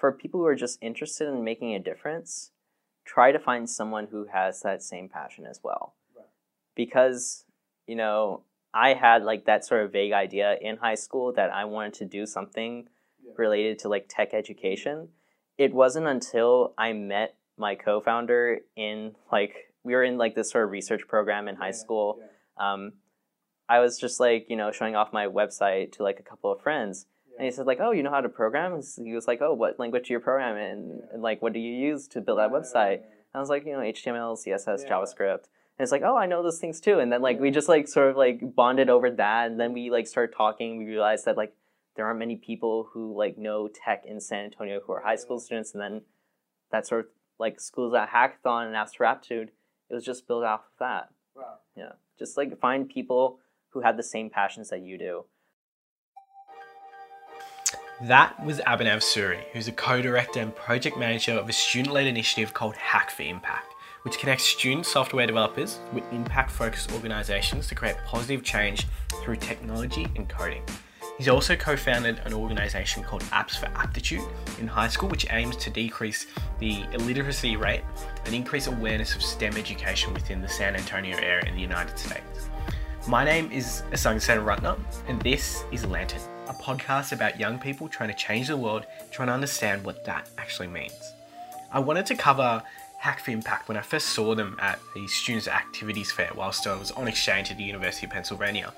for people who are just interested in making a difference, try to find someone who has that same passion as well. Right. Because, you know, I had like that sort of vague idea in high school that I wanted to do something Yeah. related to like tech education. It wasn't until I met my co-founder in like we were in like this sort of research program in high Yeah, school. yeah, Um, I was just like you know showing off my website to like a couple of friends, and he said like, "Oh, you know how to program?" He was like, "Oh, what language do you program in? And like, what do you use to build that website?" yeah, I was like, you know, HTML, CSS. JavaScript. And it's like, oh, I know those things too. And then like we just like sort of like bonded over that. And then we like started talking. We realized that like there aren't many people who like know tech in San Antonio who are high school students. And then that sort of like Schools Out Hackathon and for Aptitude, it was just built off of that. Wow. Yeah. Just like find people who have the same passions that you do. That was Abhinav Suri, who's a co-director and project manager of a student-led initiative called Hack4Impact, which connects student software developers with impact-focused organizations to create positive change through technology and coding. He's also co-founded an organization called Apps for Aptitude in high school, which aims to decrease the illiteracy rate and increase awareness of STEM education within the San Antonio area in the United States. My name is Asanga Seneviratne, and this is Lantern, podcast about young people trying to change the world, trying to understand what that actually means. I wanted to cover Hack4Impact when I first saw them at the Students Activities Fair whilst I was on exchange at the University of Pennsylvania.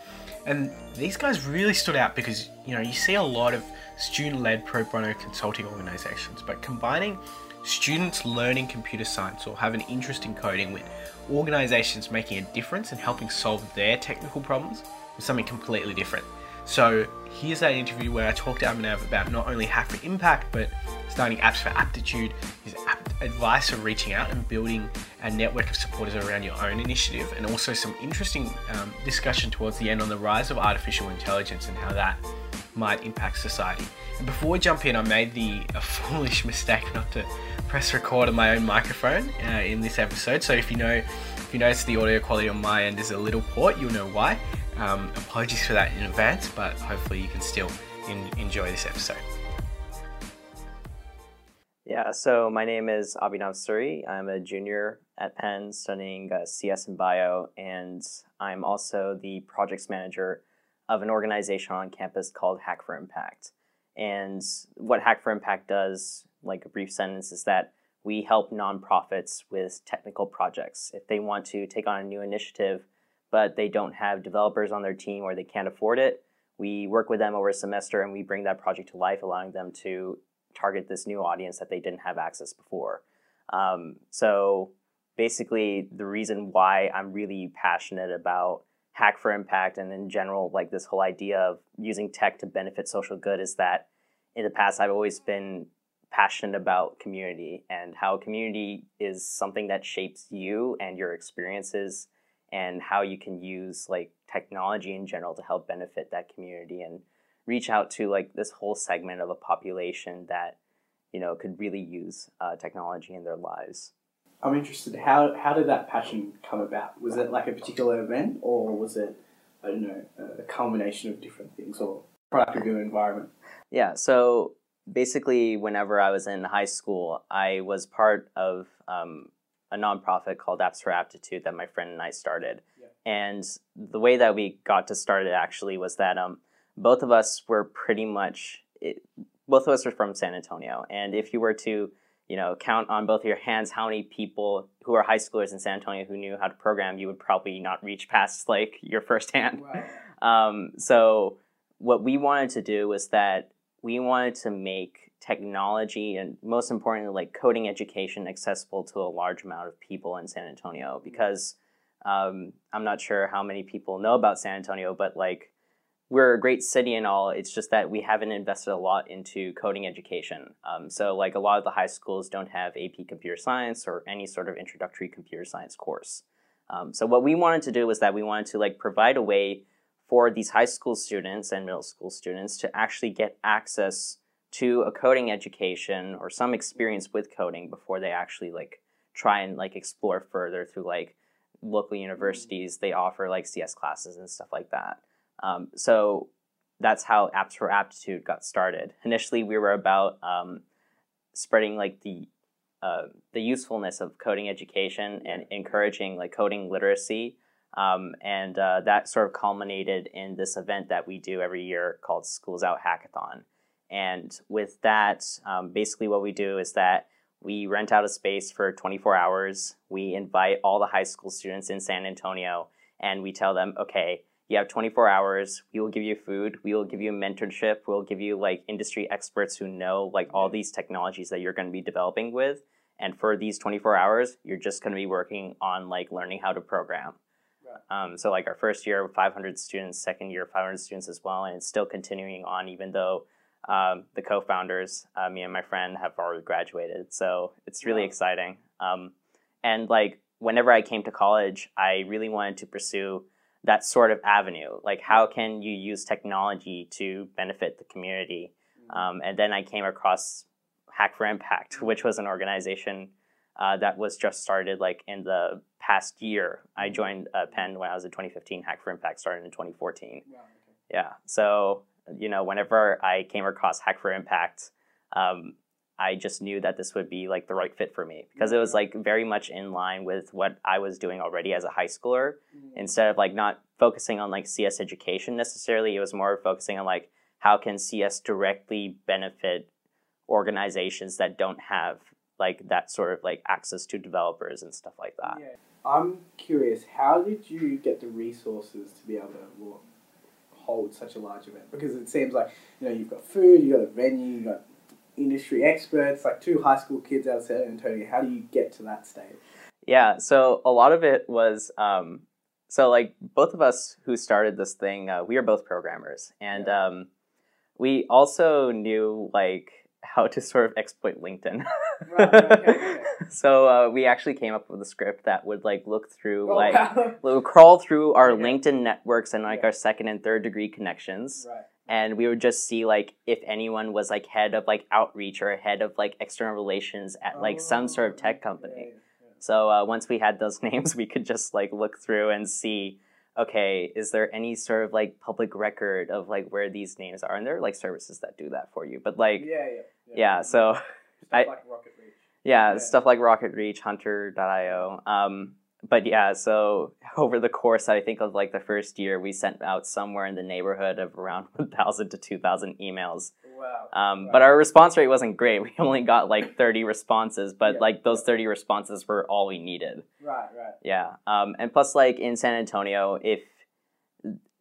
And these guys really stood out because you know you see a lot of student-led pro bono consulting organizations, but combining students learning computer science or have an interest in coding with organizations making a difference and helping solve their technical problems is something completely different. So here's that interview where I talked to Abhinav about not only Hack4Impact, but starting apps for aptitude, his advice for reaching out and building a network of supporters around your own initiative, and also some interesting um, discussion towards the end on the rise of artificial intelligence and how that might impact society. And before we jump in, I made the foolish mistake not to press record on my own microphone uh, in this episode. So if you know, if you notice the audio quality on my end is a little poor, you'll know why. Um, apologies for that in advance, but hopefully you can still in, enjoy this episode. Yeah, so my name is Abhinav Suri. I'm a junior at Penn studying uh, CS and Bio, and I'm also the projects manager of an organization on campus called Hack4Impact. And what Hack4Impact does, like a brief sentence, is that we help nonprofits with technical projects. If they want to take on a new initiative, but they don't have developers on their team or they can't afford it, we work with them over a semester and we bring that project to life, allowing them to target this new audience that they didn't have access before. Um, so basically, the reason why I'm really passionate about Hack4Impact and in general, like this whole idea of using tech to benefit social good is that in the past, I've always been passionate about community and how community is something that shapes you and your experiences and how you can use like technology in general to help benefit that community and reach out to like this whole segment of a population that you know could really use uh, technology in their lives I'm interested. How how did that passion come about? Was it like a particular event, or was it I don't know a culmination of different things, or product of your environment? yeah so basically whenever i was in high school i was part of um, a nonprofit called apps for aptitude that my friend and i started. Yeah. and the way that we got to start it actually was that um, both of us were pretty much it, both of us are from san antonio. And if you were to you know count on both of your hands how many people who are high schoolers in san antonio who knew how to program you would probably not reach past like your first hand. Um, so what we wanted to do was that we wanted to make technology and most importantly like coding education accessible to a large amount of people in san antonio because um, i'm not sure how many people know about san antonio but like we're a great city and all. It's just that we haven't invested a lot into coding education. Um, so like a lot of the high schools don't have ap computer science or any sort of introductory computer science course. Um, so what we wanted to do was that we wanted to like provide a way for these high school students and middle school students to actually get access to a coding education or some experience with coding before they actually like try and like explore further through like local universities they offer like cs classes and stuff like that um, so that's how apps for aptitude got started initially we were about um, spreading like the uh, the usefulness of coding education and encouraging like coding literacy. Um, and uh, that sort of culminated in this event that we do every year called Schools Out Hackathon. And with that, um, basically what we do is that we rent out a space for 24 hours. We invite all the high school students in San Antonio and we tell them, okay, you have 24 hours. We will give you food. We will give you mentorship. We'll give you like industry experts who know like all these technologies that you're going to be developing with. And for these 24 hours, you're just going to be working on like learning how to program. Um, so like our first year, 500 students, second year, 500 students as well, and it's still continuing on even though um, the co-founders, uh, me and my friend, have already graduated. So it's really Wow. exciting. Um, and like whenever I came to college, I really wanted to pursue that sort of avenue. Like how can you use technology to benefit the community? Um, and then I came across Hack4Impact, which was an organization uh, that was just started like in the past year. I joined uh, Penn when I was in 2015. Hack4Impact started in 2014. Yeah. So, you know, whenever I came across Hack4Impact, um, I just knew that this would be like the right fit for me because it was like very much in line with what I was doing already as a high schooler. Instead of like not focusing on like CS education necessarily, it was more focusing on like how can CS directly benefit organizations that don't have like that sort of like access to developers and stuff like that. Yeah. I'm curious, how did you get the resources to be able to hold such a large event? Because it seems like you know you've got food, you've got a venue, you've got industry experts, like two high school kids out of San Antonio. How do you get to that stage? Yeah, so a lot of it was um, so like both of us who started this thing, uh, we are both programmers, and Yeah. um, we also knew like how to sort of exploit LinkedIn. Right, right, okay, okay. so uh, we actually came up with a script that would like look through Oh, like wow. would crawl through our Okay. LinkedIn networks and like Yeah. our second and third degree connections right. and we would just see like if anyone was like head of like outreach or head of like external relations at like some sort of tech Oh, company. yeah, yeah, So uh, once we had those names, we could just like look through and see, okay, is there any sort of like public record of like where these names are? And there are like services that do that for you. But like, yeah, yeah. yeah, so Stuff I- like Rocket. Yeah, Yeah. stuff like RocketReach, Hunter.io. Um, but yeah, so over the course, I think of like the first year, we sent out somewhere in the neighborhood of around 1,000 to 2,000 emails. Wow. Um, Right. But our response rate wasn't great. We only got like 30 responses, but Yeah, like those 30 responses were all we needed. Right, right. Yeah. Um, and plus, like in San Antonio, if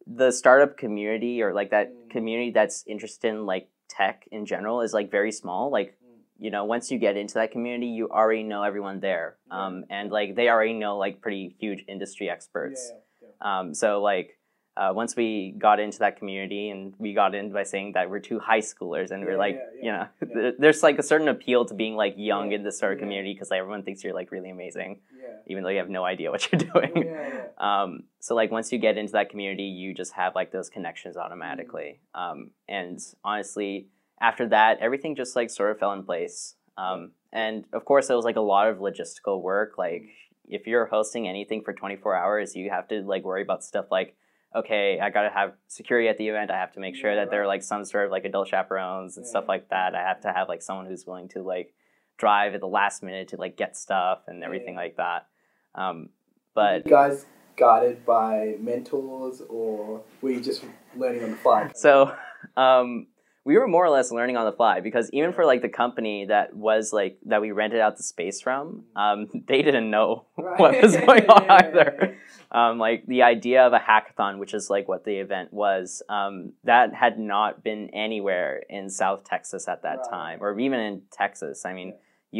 the startup community or like that Mm. community that's interested in like tech in general is like very small, like. You know, once you get into that community, you already know everyone there, um, and like they already know like pretty huge industry experts. Yeah, yeah. Um, so like uh, once we got into that community, and we got in by saying that we're two high schoolers, and we're like, you know, there's like a certain appeal to being like young in this sort of community because everyone thinks you're like really amazing, even though you have no idea what you're doing. Um, so like once you get into that community, you just have like those connections automatically. Um, and honestly, after that, everything just like sort of fell in place. Um, and of course, it was like a lot of logistical work. Like if you're hosting anything for 24 hours, you have to like worry about stuff like, okay, I gotta have security at the event. I have to make sure Yeah, that there are like some sort of like adult chaperones and stuff like that. I have to have like someone who's willing to like drive at the last minute to like get stuff and everything Yeah. like that. Um, but you guys guided by mentors or were you just learning on the fly? So, um, we were more or less learning on the fly because even for like the company that was like that we rented out the space from, um, they didn't know Right. what was going on either. Um, like the idea of a hackathon, which is like what the event was, um, that had not been anywhere in South Texas at that Right. time, or even in Texas. I mean, Yeah.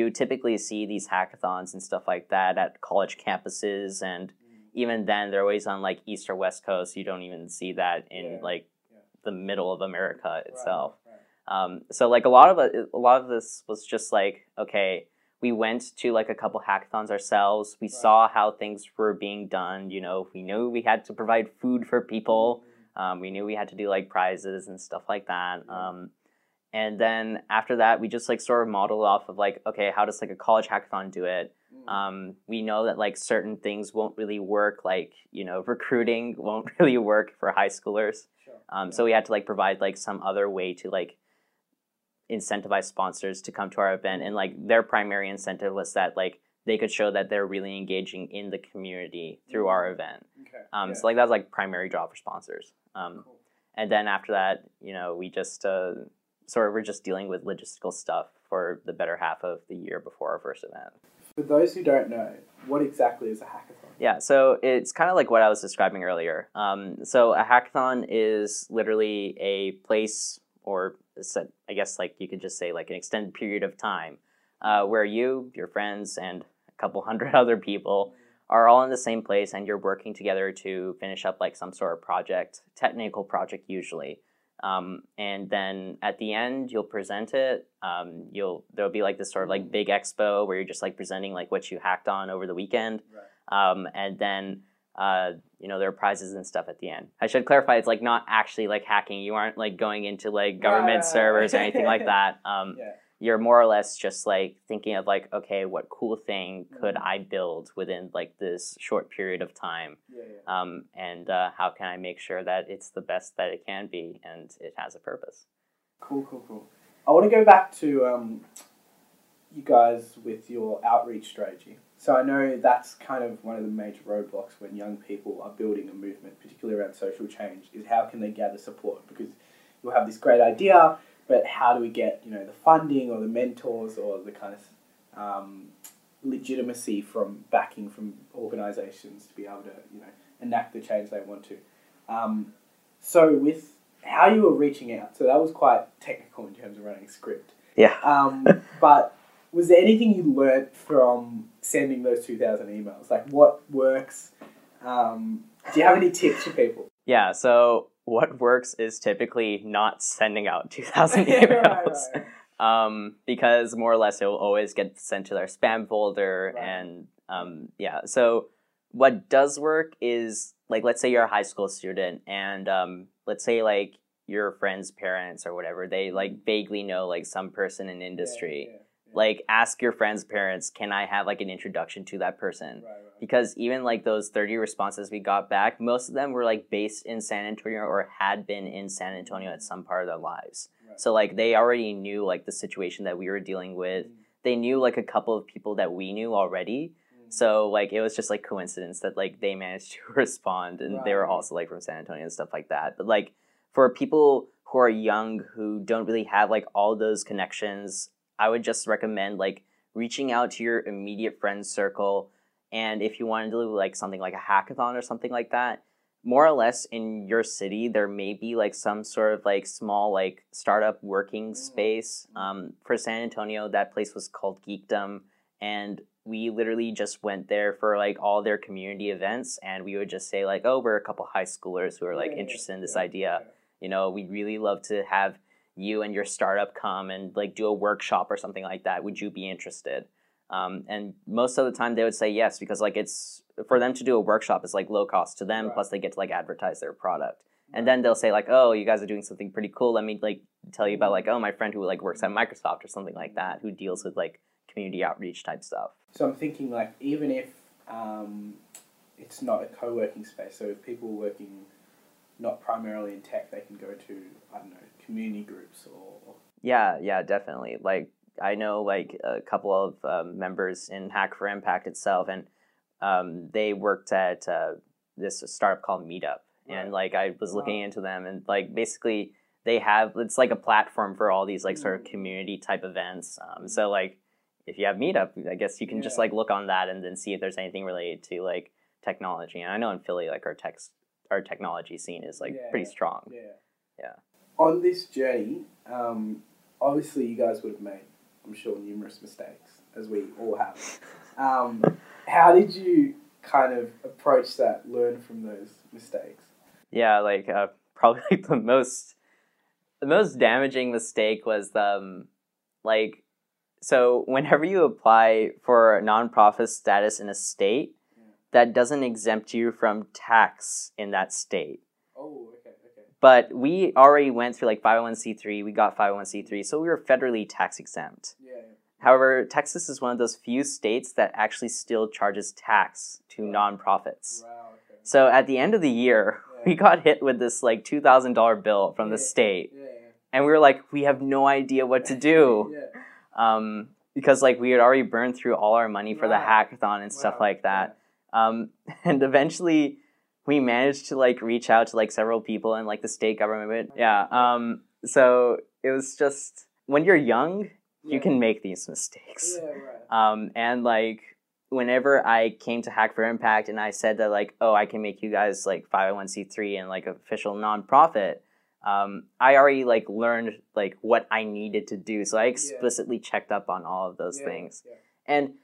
you typically see these hackathons and stuff like that at college campuses and Mm. even then they're always on like east or west coast you don't even see that in Yeah. like. The middle of america itself. right. um, so like a lot of a lot of this was just like okay we went to like a couple hackathons ourselves. We Right. saw how things were being done you know we knew we had to provide food for people. Um, we knew we had to do like prizes and stuff like that. Um, and then after that we just like sort of modeled off of like okay how does like a college hackathon do it? Mm. um, we know that like certain things won't really work like you know recruiting won't really work for high schoolers Um, so we had to like provide like some other way to like incentivize sponsors to come to our event, and like their primary incentive was that like they could show that they're really engaging in the community through our event. Okay. Um, yeah. So like that was like primary draw for sponsors. Um, Cool. and then after that, you know, we just uh, sort of were just dealing with logistical stuff for the better half of the year before our first event. For those who don't know, what exactly is a hackathon? Yeah, so it's kind of like what I was describing earlier. Um, so a hackathon is literally a place, or set, I guess like you could just say like an extended period of time, uh, where you, your friends, and a couple hundred other people are all in the same place, and you're working together to finish up like some sort of project, technical project usually. Um, and then at the end, you'll present it. Um, you'll there'll be like this sort of like big expo where you're just like presenting like what you hacked on over the weekend um, and then uh, you know there are prizes and stuff at the end. I should clarify, it's like not actually like hacking. You aren't like going into like government Right. servers or anything like that. Um, Yeah. You're more or less just like thinking of like, okay, what cool thing could Mhm. I build within like this short period of time. Um, and uh, how can I make sure that it's the best that it can be and it has a purpose. Cool, cool, cool. I want to go back to um, you guys with your outreach strategy. So I know that's kind of one of the major roadblocks when young people are building a movement, particularly around social change, is how can they gather support? Because you'll have this great idea, but how do we get you know the funding or the mentors or the kind of um, legitimacy from backing from organisations to be able to you know enact the change they want to? Um, so with how you were reaching out, so that was quite technical in terms of running a script. Yeah. Um, but was there anything you learnt from sending those 2,000 emails? Like what works? Um, do you have any tips for people? Yeah. So what works is typically not sending out two thousand Right, emails. right, um, because more or less it will always get sent to their spam folder Right. and um, yeah so what does work is like let's say you're a high school student and um, let's say like your friend's parents or whatever they like vaguely know like some person in industry Yeah, yeah, yeah. like ask your friend's parents can i have like an introduction to that person Right, right. because even like those 30 responses we got back most of them were like based in san antonio or had been in san antonio at some part of their lives Right. so like they already knew like the situation that we were dealing with Mm, they knew like a couple of people that we knew already. So like it was just like coincidence that like they managed to respond and they were also like from san antonio and stuff like that. But like for people who are young who don't really have like all those connections i would just recommend like reaching out to your immediate friend circle. And if you want to do like something like a hackathon or something like that more or less in your city there may be like some sort of like small like startup working Mm. space. Um, for san antonio that place was called geekdom and we literally just went there for like all their community events and we would just say like oh we're a couple high schoolers who are like interested in this idea. you know we'd really love to have you and your startup come and like do a workshop or something like that. Would you be interested? Um, and most of the time they would say yes because like it's for them to do a workshop is like low cost to them Right. plus they get to like advertise their product. And then they'll say like oh you guys are doing something pretty cool. Let me like tell you about like oh my friend who like works at microsoft or something like that who deals with like community outreach type stuff So I'm thinking like even if um, it's not a co-working space, so if people are working not primarily in tech, they can go to I don't know community groups or Yeah, yeah, definitely. Like I know like a couple of um, members in Hack4Impact itself, and um, they worked at uh, this startup called Meetup, and like I was looking Wow. into them, and like basically they have it's like a platform for all these like sort of Mm. community type events. Um, so like if you have Meetup, I guess you can just like look on that and then see if there's anything related to like technology. And I know in Philly, like our tech our technology scene is like Yeah, pretty strong. yeah Yeah. On this journey, um, obviously you guys would have made, I'm sure, numerous mistakes as we all have. Um, how did you kind of approach that, learn from those mistakes? Yeah, like uh, probably the most the most damaging mistake was um like so whenever you apply for nonprofit status in a state Yeah. that doesn't exempt you from tax in that state. Oh, okay, okay. But we already went through like 501c3, we got 501c3, so we were federally tax exempt. Yeah, yeah. However, Texas is one of those few states that actually still charges tax to nonprofits. Wow, okay. So at the end of the year, we got hit with this like two thousand dollar bill from the state, Yeah, yeah. and we were like, we have no idea what to do. um, because like we had already burned through all our money for the hackathon and stuff Wow, like that. Um, and eventually, we managed to like reach out to like several people in like the state government. Yeah. Um, so it was just when you're young, Yeah. you can make these mistakes. Yeah, right. Um, and like whenever I came to Hack4Impact and I said that like, oh, I can make you guys like 501c3 and like official nonprofit, um, I already like learned like what I needed to do. So I explicitly checked up on all of those Yeah, things. yeah. And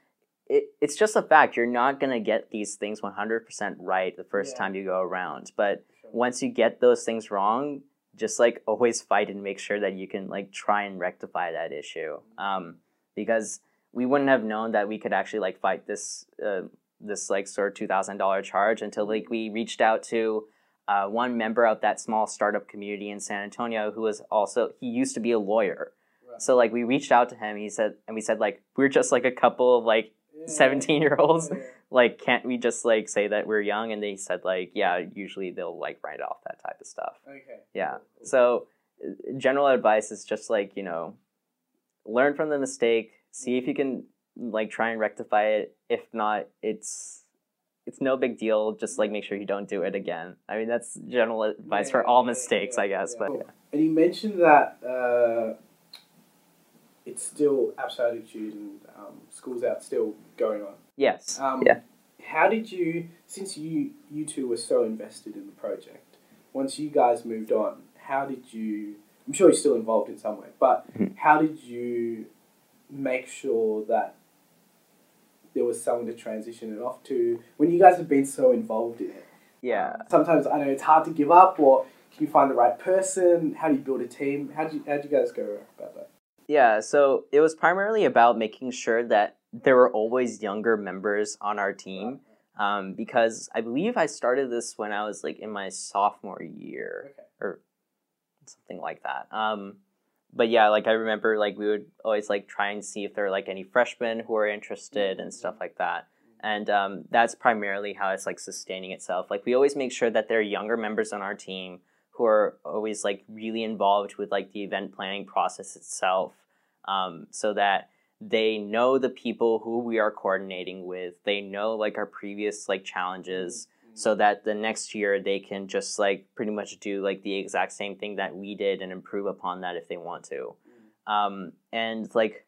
it, it's just a fact. You're not gonna get these things 100% right the first Yeah. time you go around. But Sure. once you get those things wrong, just like always fight and make sure that you can like try and rectify that issue. Um, because we wouldn't have known that we could actually like fight this uh, this like sort of two thousand dollar charge until like we reached out to uh, one member of that small startup community in San Antonio who was also he used to be a lawyer. Right. So like we reached out to him. He said and we said like we're just like a couple of like Yeah, 17 year olds yeah. like can't we just like say that we're young and they said like yeah usually they'll like write off that type of stuff Okay. yeah cool, so uh, general advice is just like you know learn from the mistake see if you can like try and rectify it if not it's it's no big deal just like make sure you don't do it again i mean that's general advice Yeah, for all mistakes yeah, i guess yeah. but Cool. And you mentioned that uh, it's still Apps Aptitude and um, Schools Out still going on. yes Um, Yeah. How did you, since you you two were so invested in the project, once you guys moved on, how did you? I'm sure you're still involved in some way, but Mhm. how did you make sure that there was someone to transition it off to when you guys have been so involved in it? yeah Sometimes I know it's hard to give up, or can you find the right person? How do you build a team? How do you how do you guys go about that? Yeah, so it was primarily about making sure that there were always younger members on our team. Um, because I believe I started this when I was like in my sophomore year Okay. or something like that. Um, but yeah, like I remember like we would always like try and see if there were like any freshmen who are interested and stuff like that. And um, that's primarily how it's like sustaining itself. Like we always make sure that there are younger members on our team who are always like really involved with like the event planning process itself, um, so that they know the people who we are coordinating with. They know like our previous like challenges, so that the next year they can just like pretty much do like the exact same thing that we did and improve upon that if they want to. Um, and like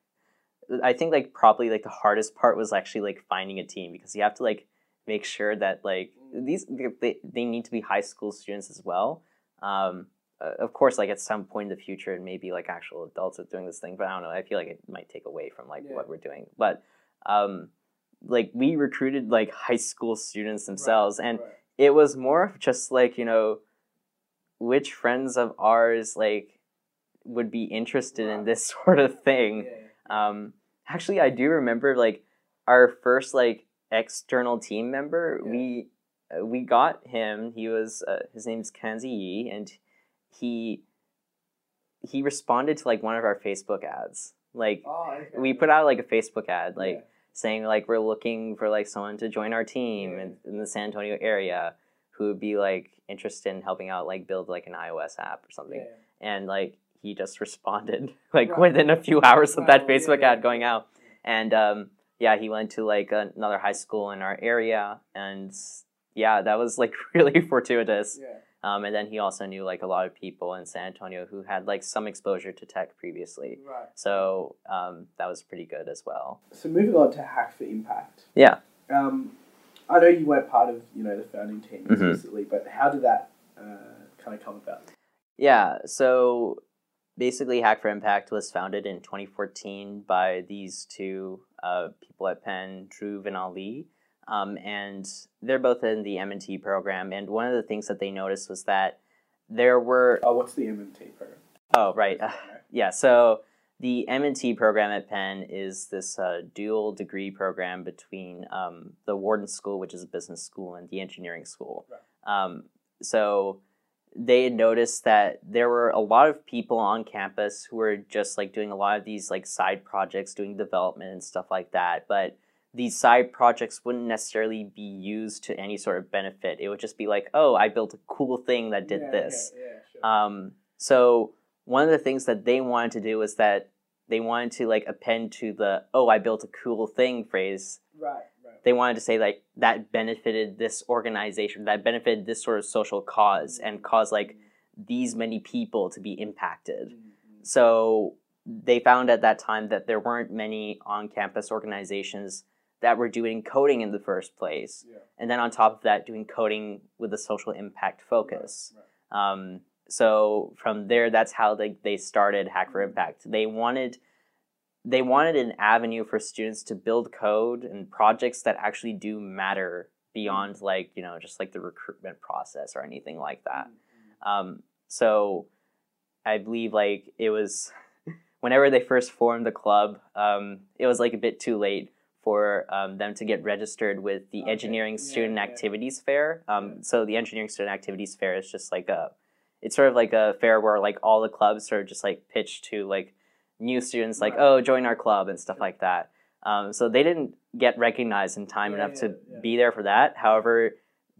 I think like probably like the hardest part was actually like finding a team because you have to like make sure that like these they, they need to be high school students as well. Um, uh, of course, like at some point in the future, and maybe like actual adults are doing this thing, but I don't know. I feel like it might take away from like Yeah. what we're doing. But um, like we recruited like high school students themselves, and Right. it was more of just like you know which friends of ours like would be interested in this sort of thing Yeah. um actually i do remember like our first like external team member Yeah. we uh, we got him he was uh, his name's kanzi yi and he he responded to like one of our facebook ads like Oh, okay. we put out like a facebook ad like Yeah. Saying like we're looking for like someone to join our team in, in the San Antonio area who would be like interested in helping out like build like an iOS app or something. Yeah. And like he just responded like Right. within a few hours of that Wow, Facebook yeah. ad going out. And um, yeah, he went to like another high school in our area and yeah, that was like really fortuitous. Yeah. Um, and then he also knew like a lot of people in San Antonio who had like some exposure to tech previously. Right. So um, that was pretty good as well. So moving on to Hack4Impact. Yeah. Um, I know you weren't part of you know the founding team Mhm. explicitly, but how did that uh, kind of come about? Yeah, so basically, Hack4Impact was founded in 2014 by these two uh, people at Penn, Drew and Ali. Um, and they're both in the M&T program. And one of the things that they noticed was that there were, Oh, what's the M&T program? oh, right. yeah, so the M&T program at Penn is this uh, dual degree program between um, the Wharton School, which is a business school, and the engineering school. Um, so they had noticed that there were a lot of people on campus who were just like doing a lot of these like side projects, doing development and stuff like that. But these side projects wouldn't necessarily be used to any sort of benefit. It would just be like, oh, I built a cool thing that did Yeah, this. Yeah, yeah, sure. Um, so one of the things that they wanted to do was that they wanted to like append to the "oh, I built a cool thing" phrase. Right. Right. They wanted to say like that benefited this organization, that benefited this sort of social cause, and caused like these many people to be impacted. Mm-hmm. So they found at that time that there weren't many on-campus organizations that were doing coding in the first place, Yeah. and then on top of that, doing coding with a social impact focus. Right, right. Um, so from there, that's how they, they started Hack4Impact. They wanted they wanted an avenue for students to build code and projects that actually do matter beyond like you know just like the recruitment process or anything like that. Mm-hmm. Um, so I believe like it was whenever they first formed the club, um, it was like a bit too late for um, them to get registered with the Okay. Engineering Student yeah. Activities Fair. Um, Yeah. So the Engineering Student Activities Fair is just like a, it's sort of like a fair where like all the clubs sort of just like pitch to like new students like Right. oh join our club and stuff like that. Um, so they didn't get recognized in time enough to be there for that. However,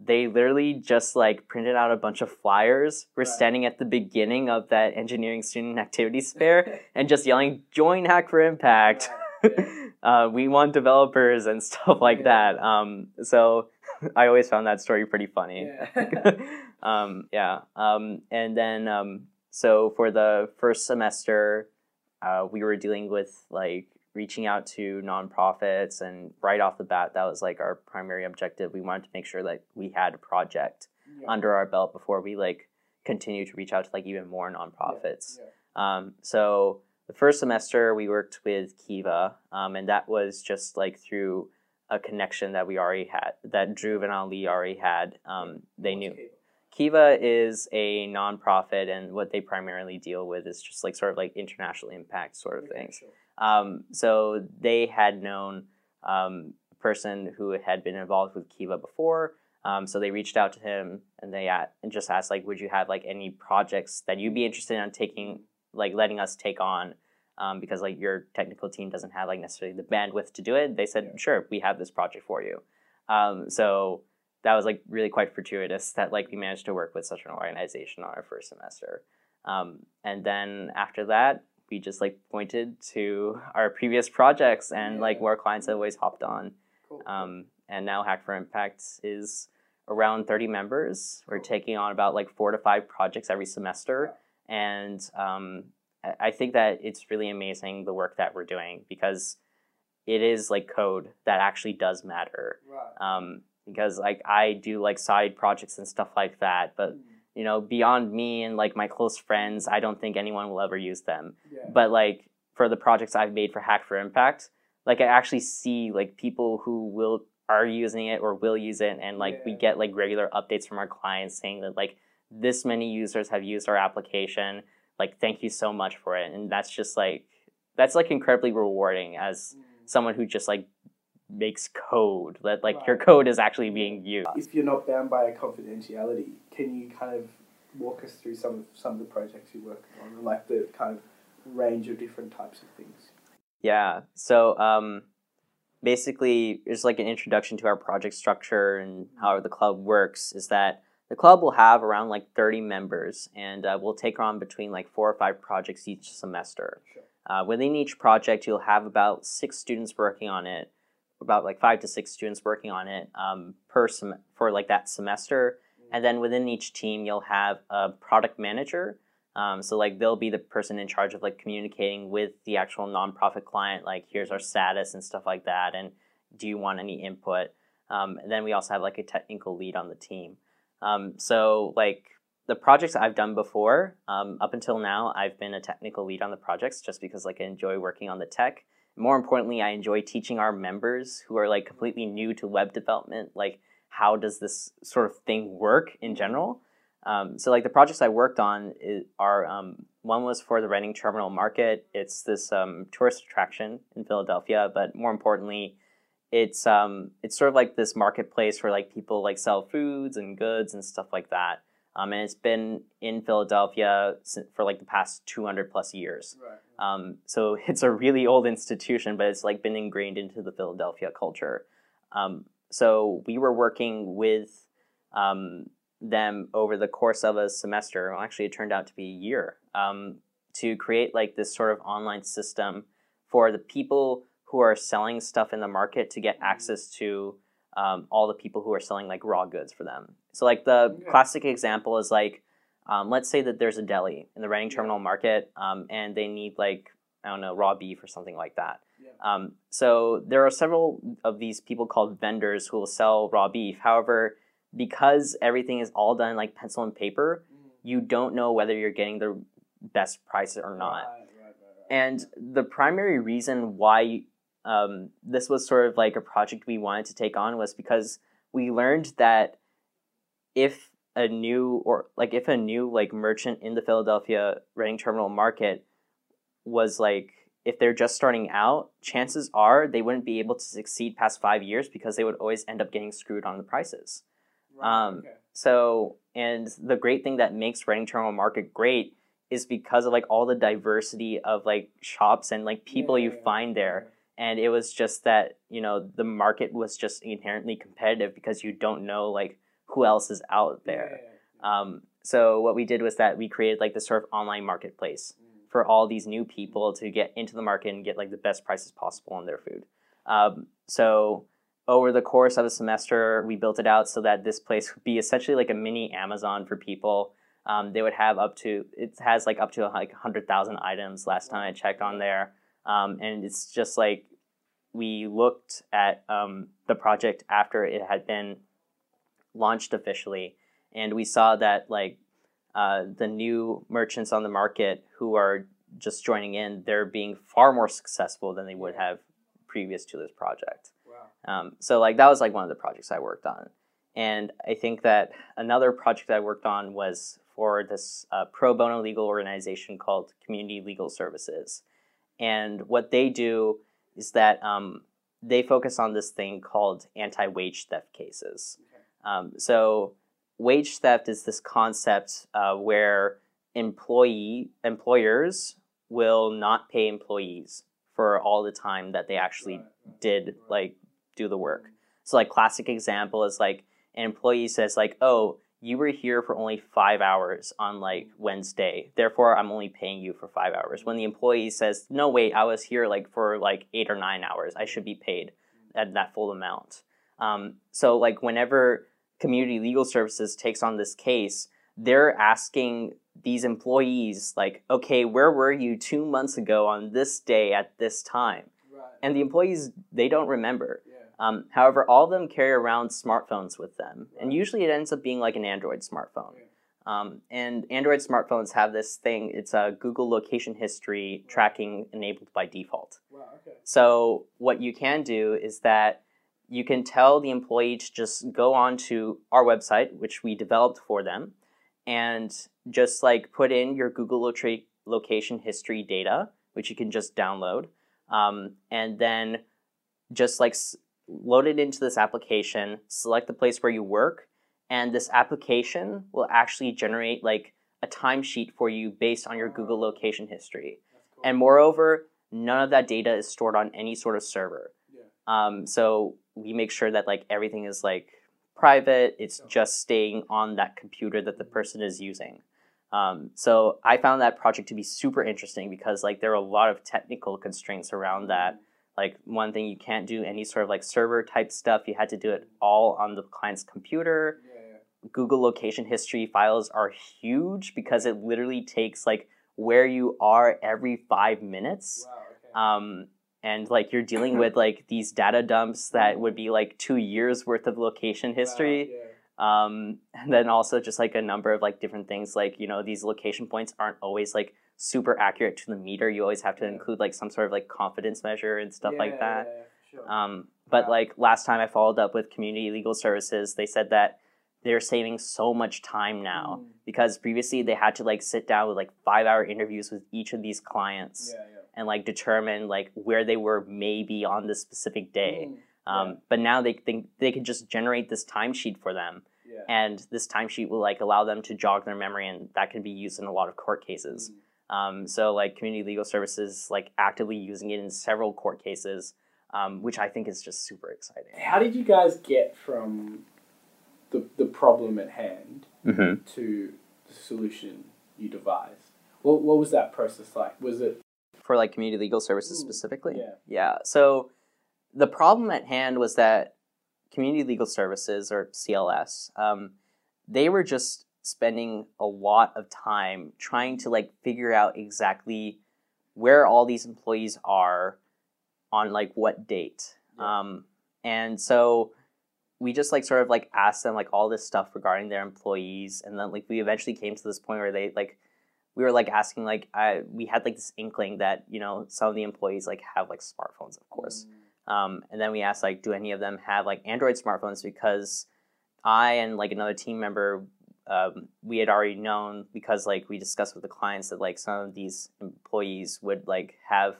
they literally just like printed out a bunch of flyers. We're Right. standing at the beginning of that engineering student activities fair and just yelling, "Join Hack4Impact." Right. uh, we want developers and stuff like Yeah. that. Um, so I always found that story pretty funny. Yeah. um, yeah. Um, and then um, so for the first semester, uh, we were dealing with like reaching out to nonprofits, and right off the bat, that was like our primary objective. We wanted to make sure that we had a project Yeah. under our belt before we like continue to reach out to like even more nonprofits. Um, so the first semester we worked with Kiva, um, and that was just like through a connection that we already had, that Drew and Ali already had. Um, they knew Kiva is a nonprofit, and what they primarily deal with is just like sort of like international impact sort of things. Um, so they had known um, a person who had been involved with Kiva before. Um, so they reached out to him and they at, and just asked like, would you have like any projects that you'd be interested in taking, like letting us take on? Um, because like your technical team doesn't have like necessarily the bandwidth to do it. They said, Yeah. sure, we have this project for you. Um, so that was like really quite fortuitous that like we managed to work with such an organization on our first semester. Um, and then after that, we just like pointed to our previous projects and like Yeah. more clients have always hopped on. Cool. Um, and now Hack4Impact is around 30 members. We're taking on about like four to five projects every semester. And um, I- think that it's really amazing the work that we're doing because it is like code that actually does matter. right. Um, because like I do like side projects and stuff like that, but Mm. you know, beyond me and like my close friends, I don't think anyone will ever use them. yeah. But like for the projects I've made for Hack4Impact, like I actually see like people who will are using it or will use it and like we get like regular updates from our clients saying that like this many users have used our application. Like thank you so much for it. And that's just like that's like incredibly rewarding as Mm. someone who just like makes code that like your code is actually being used. If you're not bound by a confidentiality, can you kind of walk us through some of some of the projects you work on, and like the kind of range of different types of things? Yeah. So um, basically, it's like an introduction to our project structure and how the club works. Is that the club will have around like thirty members, and uh, we'll take on between like four or five projects each semester. Sure. Uh, within each project, you'll have about six students working on it, about like five to six students working on it um, per sem- for like that semester. And then within each team, you'll have a product manager. Um, so like they'll be the person in charge of like communicating with the actual nonprofit client, like here's our status and stuff like that, and do you want any input? Um, and then we also have like a technical lead on the team. Um, so like the projects I've done before, um, up until now, I've been a technical lead on the projects just because like I enjoy working on the tech. More importantly, I enjoy teaching our members who are like completely new to web development, like how does this sort of thing work in general. Um, so like the projects I worked on is, are um, one was for the Reading Terminal Market. It's this um, tourist attraction in Philadelphia, but more importantly, it's um, it's sort of like this marketplace where like people like sell foods and goods and stuff like that. Um, and it's been in Philadelphia for like the past 200 plus years. Right. Um, so it's a really old institution, but it's like been ingrained into the Philadelphia culture. Um, so we were working with um, them over the course of a semester. Well, actually, it turned out to be a year. Um, to create like this sort of online system for the people who are selling stuff in the market to get access to um, all the people who are selling like raw goods for them. So like the Okay. classic example is like, um, let's say that there's a deli in the Reading Yeah. Terminal Market, um, and they need like I don't know raw beef or something like that. Yeah. Um, so there are several of these people called vendors who will sell raw beef. However, because everything is all done like pencil and paper, Mm. you don't know whether you're getting the best price or not. Right, right, right. And the primary reason why um, this was sort of like a project we wanted to take on was because we learned that if a new or like if a new like merchant in the Philadelphia Reading Terminal market was like if they're just starting out, chances are they wouldn't be able to succeed past five years because they would always end up getting screwed on the prices. Right, um, okay. So, and the great thing that makes Reading Terminal Market great is because of like all the diversity of like shops and like people Yeah, you yeah, yeah. find there. And it was just that, you know, the market was just inherently competitive because you don't know like who else is out there. Um, so what we did was that we created like this sort of online marketplace Mm. for all these new people to get into the market and get like the best prices possible on their food. Um, so over the course of a semester, we built it out so that this place would be essentially like a mini Amazon for people. Um, they would have up to it has like up to like hundred thousand items last time I checked on there, um, and it's just like we looked at um, the project after it had been launched officially, and we saw that like uh, the new merchants on the market who are just joining in, they're being far more successful than they would have previous to this project. Wow. Um, so like that was like one of the projects I worked on, and I think that another project I worked on was for this uh, pro bono legal organization called Community Legal Services, and what they do is that um, they focus on this thing called anti wage theft cases. Um, so wage theft is this concept uh, where employee employers will not pay employees for all the time that they actually did like do the work. So like classic example is like an employee says like, "Oh, you were here for only 5 hours on like Wednesday. Therefore, I'm only paying you for 5 hours." When the employee says, "No, wait, I was here like for like 8 or 9 hours. I should be paid at that full amount." Um, so like whenever community legal services takes on this case, they're asking these employees like, "Okay, where were you 2 months ago on this day at this time?" Right. And the employees they don't remember. Um, however, all of them carry around smartphones with them, and usually it ends up being like an Android smartphone. Um, and Android smartphones have this thing. It's a Google location history tracking enabled by default. Wow. Okay. So what you can do is that you can tell the employee to just go on to our website, which we developed for them, and just like put in your Google location history data, which you can just download, um, and then just like load it into this application, select the place where you work, and this application will actually generate like a timesheet for you based on your Google location history. Cool. And moreover, none of that data is stored on any sort of server. yeah. Um, so we make sure that like everything is like private. It's Sure. just staying on that computer that the person is using. Um, so I found that project to be super interesting because like there are a lot of technical constraints around that. Like one thing you can't do any sort of like server type stuff. You had to do it all on the client's computer. Yeah. Yeah. Google location history files are huge because it literally takes like where you are every five minutes. Wow. Okay. Um, and like you're dealing with like these data dumps that would be like two years worth of location history. Wow, yeah. Um, and then also just like a number of like different things like, you know, these location points aren't always like super accurate to the meter. You always have to Yeah. include like some sort of like confidence measure and stuff Yeah, like that. Yeah, sure. Um, but Wow. like last time I followed up with community legal services, they said that they're saving so much time now Mm. because previously they had to like sit down with like five hour interviews with each of these clients and like determine like where they were maybe on this specific day. Mm, Um, yeah. But now they think they could just generate this timesheet for them, yeah. and this timesheet will like allow them to jog their memory, and that can be used in a lot of court cases. Mm. Um, so like community legal services like actively using it in several court cases, um, which I think is just super exciting. How did you guys get from the the problem at hand Mm-hmm. to the solution you devised? What what was that process like? Was it for like community legal services Ooh, specifically. yeah. Yeah. So the problem at hand was that community legal services or CLS, um, they were just spending a lot of time trying to like figure out exactly where all these employees are on like what date. Yeah. Um, and so we just like sort of like asked them like all this stuff regarding their employees and then like we eventually came to this point where they like we were like asking like I we had like this inkling that you know some of the employees like have like smartphones of course um, and then we asked like do any of them have like Android smartphones because I and like another team member um, we had already known because like we discussed with the clients that like some of these employees would like have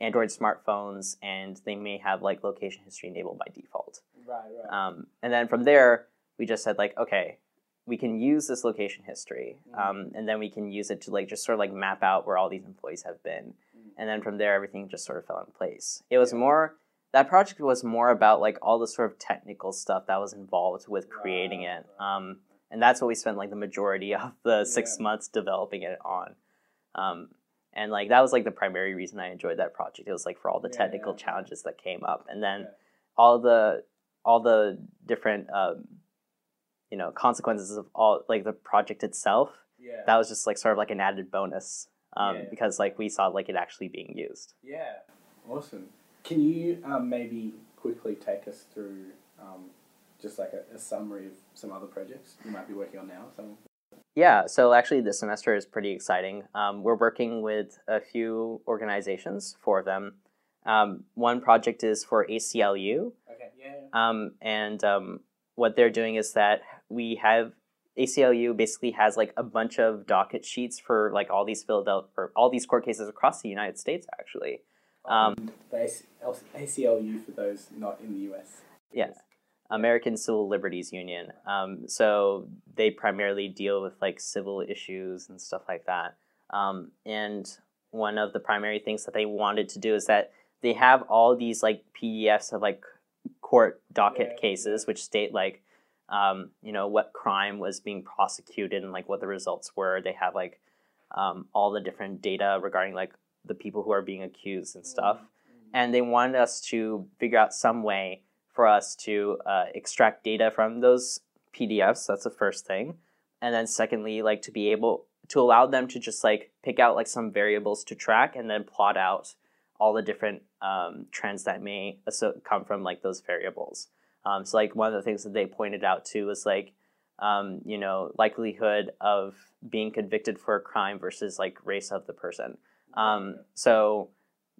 Android smartphones and they may have like location history enabled by default. Right, right. Um, and then from there, we just said like, okay, we can use this location history, Mhm. um, and then we can use it to like just sort of like map out where all these employees have been, Mm. and then from there, everything just sort of fell in place. It was Yeah. more that project was more about like all the sort of technical stuff that was involved with creating Right, it, right. um, and that's what we spent like the majority of the six Yeah. months developing it on. Um, and like that was like the primary reason I enjoyed that project. It was like for all the Yeah, technical yeah, challenges that came up, and then all the all the different um, you know consequences of all like the project itself yeah. that was just like sort of like an added bonus um, because like we saw like it actually being used Yeah, awesome. Can you um, maybe quickly take us through um, just like a, a summary of some other projects you might be working on now? Some yeah so actually this semester is pretty exciting um, we're working with a few organizations four of them um, one project is for aclu okay, yeah, yeah. Um, and um, what they're doing is that we have ACLU basically has like a bunch of docket sheets for like all these Philadelphia or all these court cases across the United States actually. Um, And the ACLU for those not in the US. Yeah. American Civil Liberties Union. Um, so they primarily deal with like civil issues and stuff like that. Um, and one of the primary things that they wanted to do is that they have all these like PDFs of like court docket Yeah, cases, which state like, um, you know, what crime was being prosecuted and like what the results were. They have like um, all the different data regarding like the people who are being accused and stuff and they wanted us to figure out some way for us to uh, extract data from those PDFs. That's the first thing, and then secondly, like to be able to allow them to just like pick out like some variables to track and then plot out all the different um, trends that may come from like those variables. Um, so like one of the things that they pointed out too was like um, you know likelihood of being convicted for a crime versus like race of the person. Um, so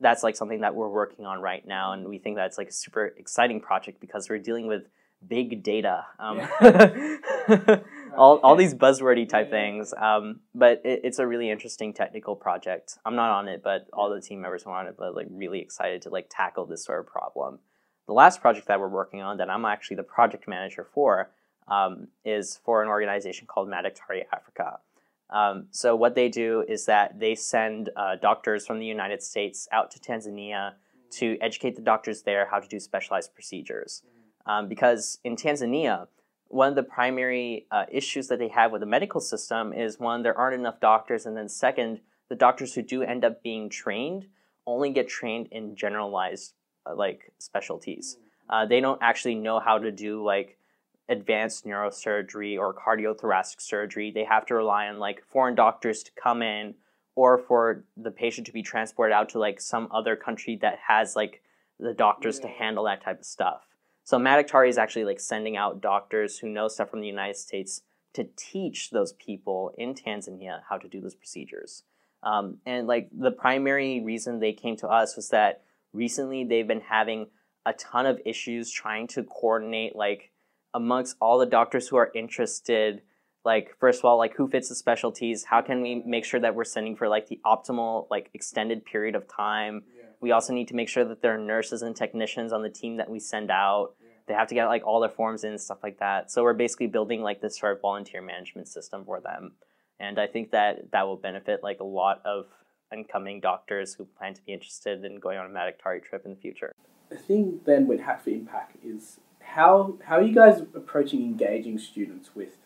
that's like something that we're working on right now, and we think that's like a super exciting project because we're dealing with big data. Um, all, all these buzzwordy type Yeah, things. Um, but it, it's a really interesting technical project. I'm not on it, but all the team members are on it, but like really excited to like tackle this sort of problem. The last project that we're working on that I'm actually the project manager for um, is for an organization called Madaktari Africa. Um, so what they do is that they send uh, doctors from the United States out to Tanzania to educate the doctors there how to do specialized procedures. Um, because in Tanzania, one of the primary uh, issues that they have with the medical system is one, there aren't enough doctors, and then second, the doctors who do end up being trained only get trained in generalized uh, like specialties. Uh, they don't actually know how to do like advanced neurosurgery or cardiothoracic surgery. They have to rely on like foreign doctors to come in or for the patient to be transported out to like some other country that has like the doctors to handle that type of stuff. So Madaktari is actually like sending out doctors who know stuff from the United States to teach those people in Tanzania how to do those procedures. Um, and like the primary reason they came to us was that recently they've been having a ton of issues trying to coordinate like amongst all the doctors who are interested like first of all like who fits the specialties? How can we make sure that we're sending for like the optimal like extended period of time? Yeah. we also need to make sure that there are nurses and technicians on the team that we send out. Yeah. they have to get like all their forms in and stuff like that. So we're basically building like this sort of volunteer management system for them. And i think that that will benefit like a lot of incoming doctors who plan to be interested in going on a Madaktari trip in the future. The thing then with Hack4Impact is how how are you guys approaching engaging students with,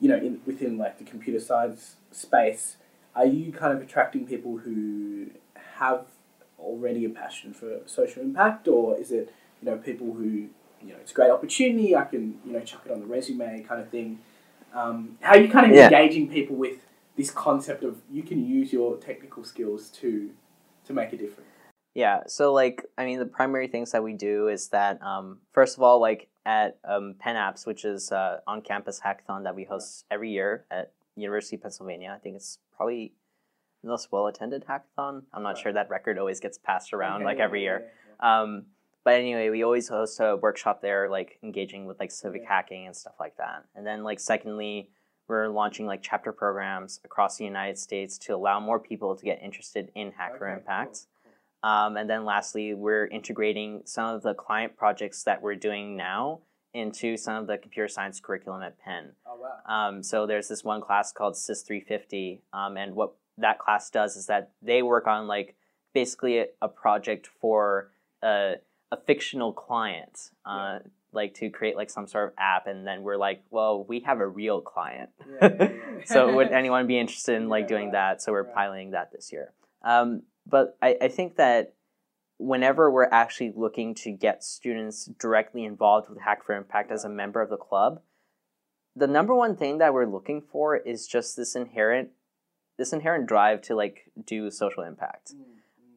you know, in, within like the computer science space, are you kind of attracting people who have already a passion for social impact, or is it you know people who you know it's a great opportunity, I can you know chuck it on the resume kind of thing? Um, how are you kind of Yeah. engaging people with this concept of you can use your technical skills to to make a difference? Yeah, so like I mean the primary things that we do is that um, first of all like at um, PennApps, which is uh, on campus hackathon that we host every year at University of Pennsylvania. I think it's probably the most well attended hackathon. I'm not Right. sure that record always gets passed around Okay, like yeah, every year. yeah, Um, but anyway, we always host a workshop there, like engaging with like civic Yeah. hacking and stuff like that. And then like secondly, we're launching like chapter programs across the United States to allow more people to get interested in hacker Okay, impact. cool, Um, and then lastly, we're integrating some of the client projects that we're doing now into some of the computer science curriculum at Penn. Oh wow. Um, so there's this one class called CIS 350, um, and what that class does is that they work on like basically a, a project for a, a fictional client, uh, like to create like some sort of app, and then we're like, well, we have a real client. Yeah, yeah, yeah. so would anyone be interested in like Yeah, doing that? So we're right. piloting that this year. Um, but I, I think that whenever we're actually looking to get students directly involved with Hack4Impact as a member of the club, the number one thing that we're looking for is just this inherent this inherent drive to like do social impact. Mm, mm.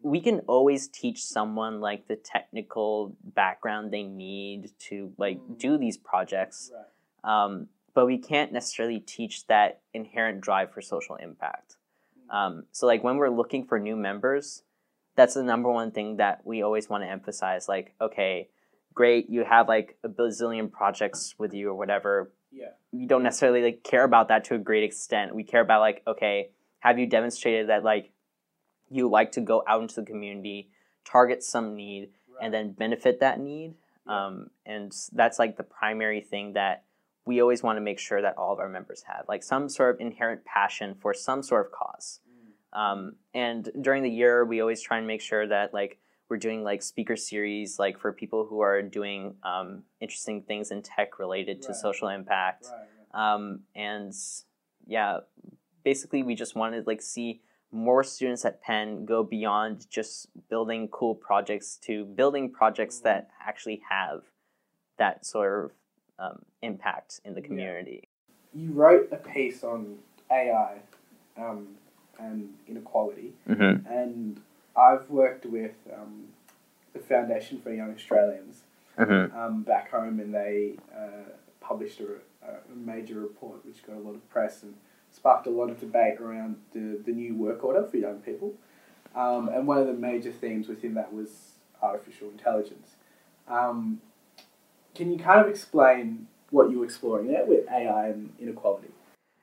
We can always teach someone like the technical background they need to like Mm. do these projects Right. um, but we can't necessarily teach that inherent drive for social impact. Um, so, like when we're looking for new members, that's the number one thing that we always want to emphasize. Like, okay, great, you have like a bazillion projects with you or whatever. Yeah. We don't necessarily like care about that to a great extent. We care about like, okay, have you demonstrated that like you like to go out into the community, target some need, Right. and then benefit that need. Um, and that's like the primary thing that we always want to make sure that all of our members have, like some sort of inherent passion for some sort of cause. Mm. Um, and during the year, we always try and make sure that like we're doing like speaker series, like for people who are doing um, interesting things in tech related to Right. social impact. Right, right. Um, and yeah, basically, we just wanted like see more students at Penn go beyond just building cool projects to building projects Mhm. that actually have that sort of um, impact in the community. You wrote a piece on AI um, and inequality, Mm-hmm. and I've worked with um, the Foundation for Young Australians Mm-hmm. um, back home, and they uh, published a, a major report which got a lot of press and sparked a lot of debate around the, the new work order for young people. Um, and one of the major themes within that was artificial intelligence. Um, can you kind of explain what you were exploring there with AI and inequality?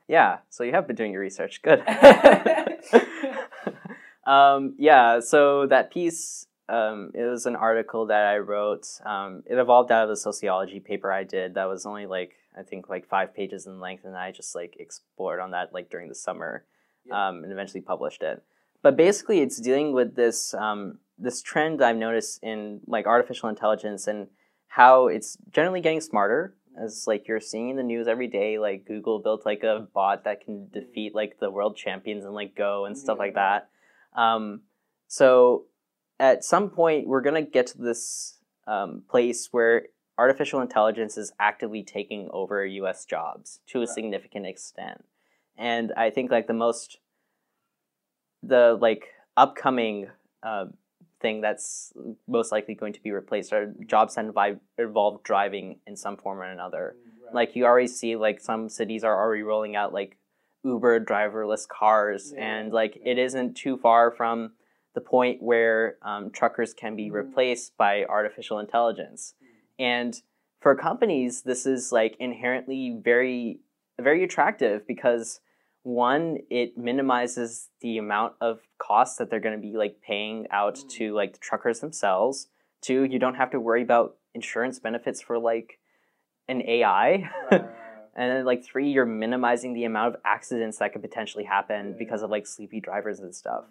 Yeah, so you have been doing your research. Good. um, yeah, so that piece, um, it was an article that I wrote. Um, it evolved out of a sociology paper I did that was only like, I think like five pages in length, and I just like explored on that like during the summer Yeah. um, and eventually published it. But basically, it's dealing with this um, this trend I've noticed in like artificial intelligence and how it's generally getting smarter. As like you're seeing in the news every day, like Google built like a bot that can defeat like the world champions in like Go and stuff like that. Um, so at some point, we're gonna get to this um, place where artificial intelligence is actively taking over U.S. jobs to a significant extent, and I think like the most the like upcoming uh, thing that's most likely going to be replaced are jobs that involve, involve driving in some form or another. Right. Like you already see, like some cities are already rolling out like Uber driverless cars, Yeah, and like it isn't too far from the point where um, truckers can be Mhm. replaced by artificial intelligence. And for companies, this is like inherently very, very attractive because one, it minimizes the amount of costs that they're going to be like paying out Mm. to like the truckers themselves. Two, you don't have to worry about insurance benefits for like an AI. Right. And then like three, you're minimizing the amount of accidents that could potentially happen Yeah. because of like sleepy drivers and stuff.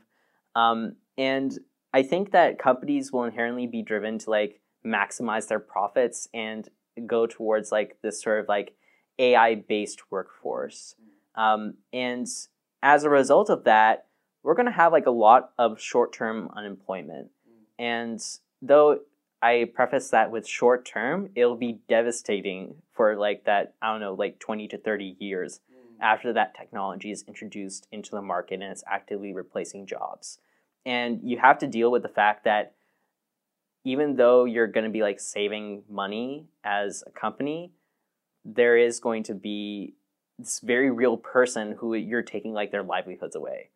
Um, and I think that companies will inherently be driven to like maximize their profits and go towards like this sort of like AI based workforce. Um, and as a result of that, we're going to have like a lot of short term unemployment. And though I preface that with short term, it'll be devastating for like that, I don't know, like 20 to 30 years after that technology is introduced into the market and it's actively replacing jobs. And you have to deal with the fact that even though you're going to be like saving money as a company, there is going to be this very real person who you're taking like their livelihoods away.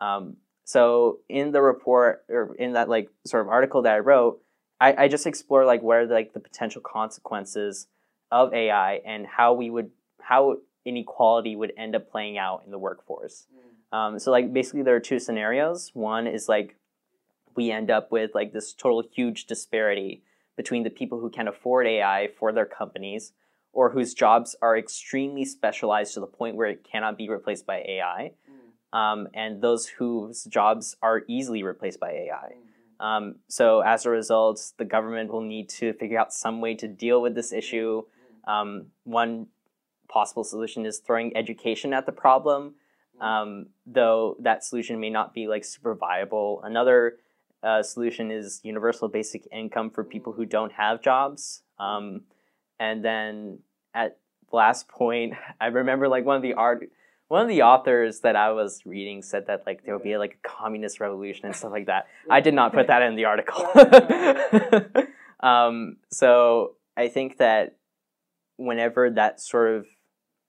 Um, so in the report or in that like sort of article that I wrote, I, I just explore like what are like the potential consequences of AI and how we would how inequality would end up playing out in the workforce. Um, so like basically there are two scenarios. One is like we end up with like this total huge disparity between the people who can afford AI for their companies or whose jobs are extremely specialized to the point where it cannot be replaced by AI, um, and those whose jobs are easily replaced by AI. Um, so as a result, the government will need to figure out some way to deal with this issue. Um, one possible solution is throwing education at the problem, um, though that solution may not be like super viable. Another uh, solution is universal basic income for people who don't have jobs. Um, and then at last point, I remember like one of the art, one of the authors that I was reading said that like there would be like a communist revolution and stuff like that. I did not put that in the article. um, so I think that whenever that sort of,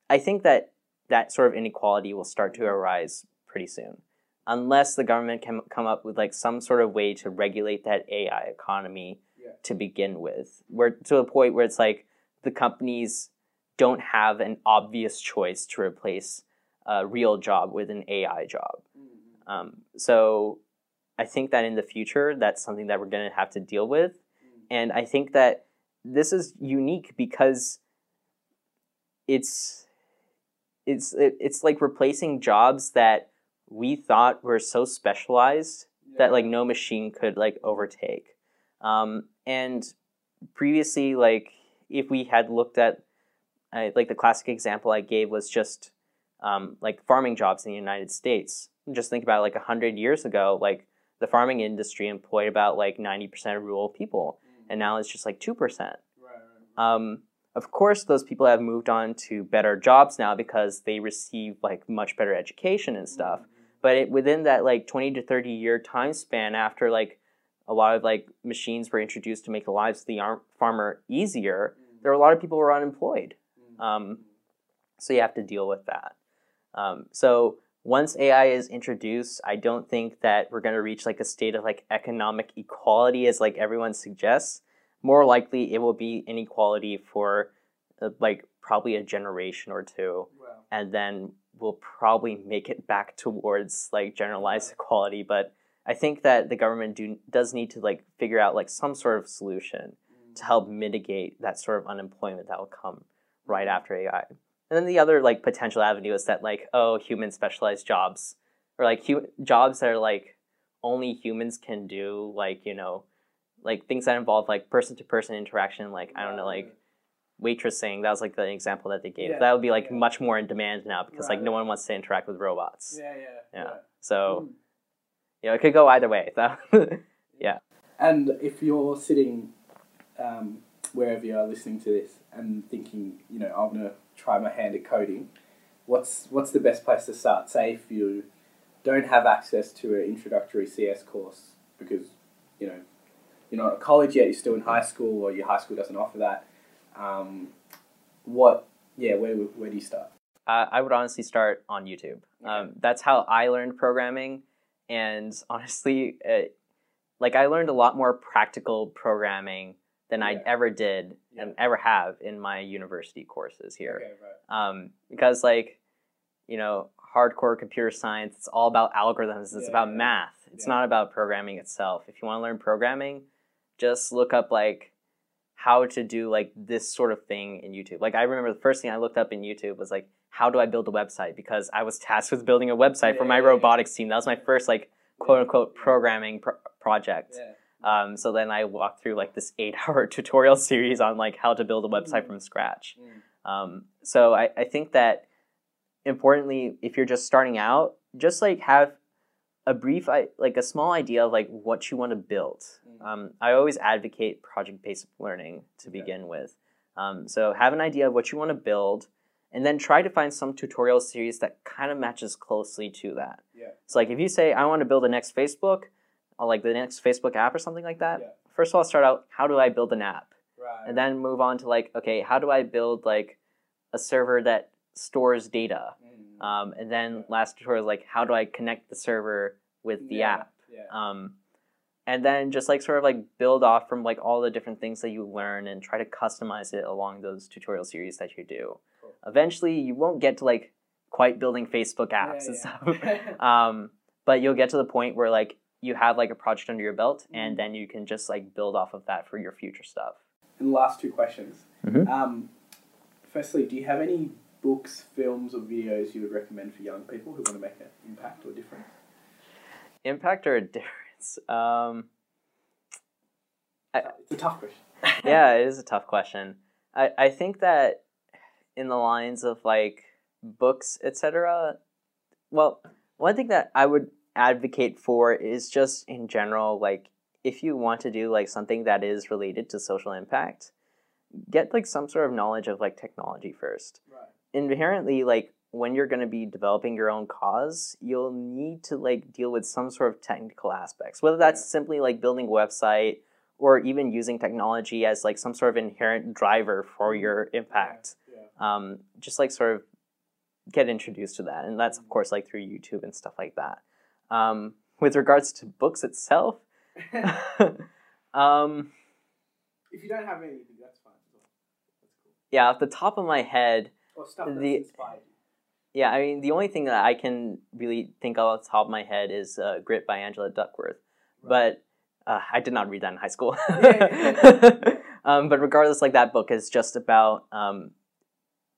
I think that that sort of inequality will start to arise pretty soon unless the government can come up with like some sort of way to regulate that AI economy Yeah. to begin with, where to a point where it's like the companies don't have an obvious choice to replace a real job with an AI job. Um, so I think that in the future, that's something that we're going to have to deal with, and I think that this is unique because it's it's it, it's like replacing jobs that we thought were so specialized that like no machine could like overtake. Um, and previously, like if we had looked at uh, like the classic example I gave was just um, like farming jobs in the United States. Just think about like a hundred years ago, like the farming industry employed about like ninety percent of rural people, and now it's just like two percent. Um, of course, those people have moved on to better jobs now because they receive like much better education and stuff. But it, within that like twenty to thirty year time span, after like a lot of like machines were introduced to make the lives of the ar- farmer easier, there were a lot of people who were unemployed. Um, so you have to deal with that. Um, so once AI is introduced, I don't think that we're going to reach like a state of like economic equality as like everyone suggests. More likely, it will be inequality for uh, like probably a generation or two, and then we'll probably make it back towards like generalized equality. But I think that the government do does need to like figure out like some sort of solution to help mitigate that sort of unemployment that will come right after AI. And then the other like potential avenue is that like oh human specialized jobs or like hu- jobs that are like only humans can do like you know like things that involve like person to person interaction like I don't know like waitressing that was like the example that they gave Yeah, that would be like yeah. much more in demand now because like no one wants to interact with robots Yeah, yeah, Yeah. Mm. so you know it could go either way yeah And if you're sitting um, wherever you are listening to this and thinking, you know, I'm gonna try my hand at coding, what's what's the best place to start? Say if you don't have access to an introductory CS course because you know you're not at college yet, you're still in high school, or your high school doesn't offer that. Um, what? Yeah, where where do you start? Uh, I would honestly start on YouTube. Um, that's how I learned programming, and honestly, it, like I learned a lot more practical programming than I ever did and ever have in my university courses here. Okay, right. Um, because like, you know, hardcore computer science, it's all about algorithms. It's Yeah, about yeah, math. It's yeah. not about programming itself. If you want to learn programming, just look up like how to do like this sort of thing in YouTube. Like I remember the first thing I looked up in YouTube was like how do I build a website because I was tasked with building a website for my yeah, yeah. robotics team. That was my first like quote unquote programming pro- project. Um, so then I walked through like this eight hour tutorial series on like how to build a website Mm. from scratch. Mm. Um, so I, I think that importantly, if you're just starting out, just like have a brief, i- like a small idea of like what you want to build. Mm. Um, I always advocate project-based learning to Okay. begin with. Um, so have an idea of what you want to build, and then try to find some tutorial series that kind of matches closely to that. Yeah. So like if you say I want to build the next Facebook, like the next Facebook app or something like that. Yeah. First of all, start out how do I build an app, Right. and then move on to like okay how do I build like a server that stores data, Mm. um, and then last tutorial is like how do I connect the server with the Yeah, app. Yeah. Um, and then just like sort of like build off from like all the different things that you learn and try to customize it along those tutorial series that you do. Cool. Eventually, you won't get to like quite building Facebook apps and stuff, um, but you'll get to the point where like you have like a project under your belt, and then you can just like build off of that for your future stuff. and last two questions. Mhm. Um, firstly, do you have any books, films, or videos you would recommend for young people who want to make an impact or difference? Impact or a difference? Um, I- it's a tough question. yeah, it is a tough question. I, I think that in the lines of like books, etc. Well, one thing that I would advocate for is just in general, like if you want to do like something that is related to social impact, get like some sort of knowledge of like technology first. Right. Inherently, like when you're going to be developing your own cause, you'll need to like deal with some sort of technical aspects, whether that's Yeah. simply like building a website or even using technology as like some sort of inherent driver for your impact. Yeah. Um, just like sort of get introduced to that, and that's of course like through YouTube and stuff like that. Um, with regards to books itself, um, if you don't have anything, that's fine. That's cool. yeah, off the top of my head, Or stuff that's The- inspired you. Yeah, I mean, the only thing that I can really think of off the top of my head is uh, Grit by Angela Duckworth. But uh, I did not read that in high school. um, but regardless, like that book is just about, um,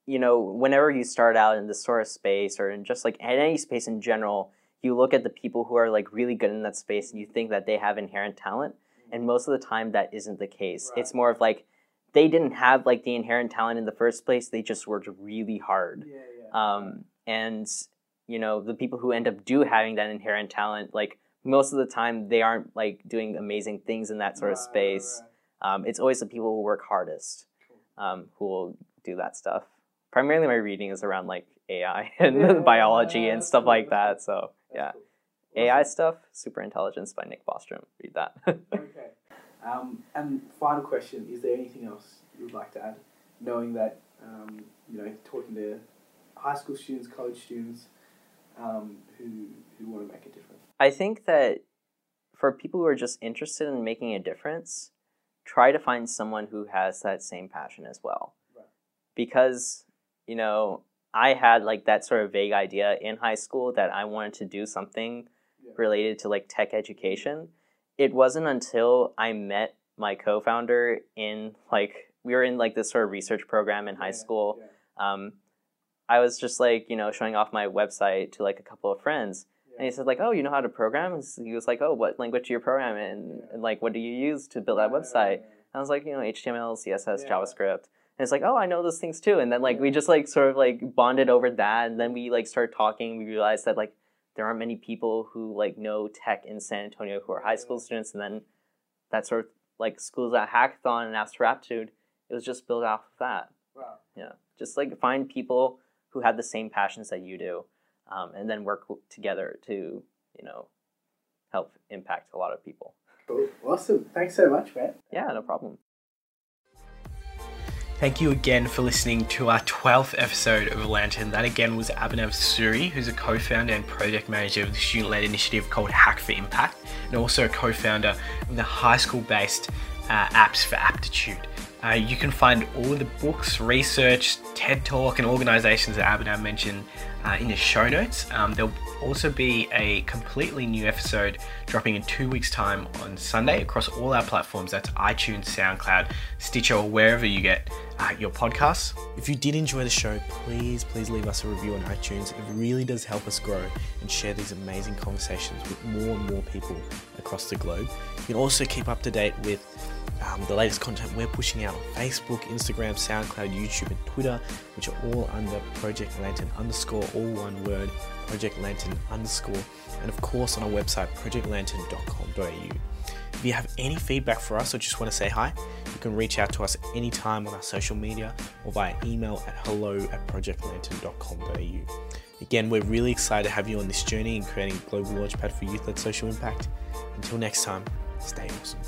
you know, whenever you start out in the sort of space or in just like in any space in general, you look at the people who are like really good in that space and you think that they have inherent talent. And most of the time, that isn't the case. Right. It's more of like they didn't have like the inherent talent in the first place. They just worked really hard Yeah, yeah. um, and you know the people who end up do having that inherent talent like most of the time they aren't like doing amazing things in that sort of space right, um, it's always the people who work hardest um, who will do that stuff primarily my reading is around like ai and Yeah, biology and stuff like that so yeah cool. ai stuff super intelligence by nick bostrom read that Okay. Um, and final question: Is there anything else you would like to add? Knowing that um, you know, talking to high school students, college students, um, who who want to make a difference. I think that for people who are just interested in making a difference, try to find someone who has that same passion as well. Right. Because, you know, I had like that sort of vague idea in high school that I wanted to do something related to like tech education. It wasn't until I met my co-founder in like we were in like this sort of research program in high Yeah, school Yeah. um, I was just like, you know, showing off my website to like a couple of friends. Yeah. And he said, like, oh, you know how to program? He was like, oh, what language do you program in? And like, what do you use to build that website? I was like, you know, HTML, CSS. JavaScript. And it's like, oh, I know those things too. And then like we just like sort of like bonded over that. And then we like started talking. We realized that like there aren't many people who like know tech in San Antonio who are high school students. And then that sort of like Schools Out Hackathon and Apps for Aptitude, it was just built off of that. Wow. Yeah, just like find people who have the same passions that you do, um, and then work together to you know help impact a lot of people. Cool. Awesome. Thanks so much, man. Yeah, no problem. Thank you again for listening to our 12th episode of Lantern. That again was Abhinav Suri, who's a co founder and project manager of the student led initiative called Hack4Impact, and also a co founder of the high school based uh, Apps for Aptitude. Uh, you can find all the books, research, TED Talk, and organizations that Abhinav mentioned uh, in the show notes. Um, there'll also be a completely new episode dropping in two weeks' time on Sunday across all our platforms. That's iTunes, SoundCloud, Stitcher, or wherever you get uh, your podcasts. If you did enjoy the show, please, please leave us a review on iTunes. It really does help us grow and share these amazing conversations with more and more people across the globe. You can also keep up to date with um, the latest content we're pushing out on Facebook, Instagram, SoundCloud, YouTube, and Twitter, which are all under Project Lantern underscore, all one word, Project Lantern underscore, and of course on our website, projectlantern.com.au. If you have any feedback for us or just want to say hi, you can reach out to us anytime on our social media or via email at hello at projectlantern.com.au. Again, we're really excited to have you on this journey in creating a global launchpad for youth led social impact. Until next time, stay awesome.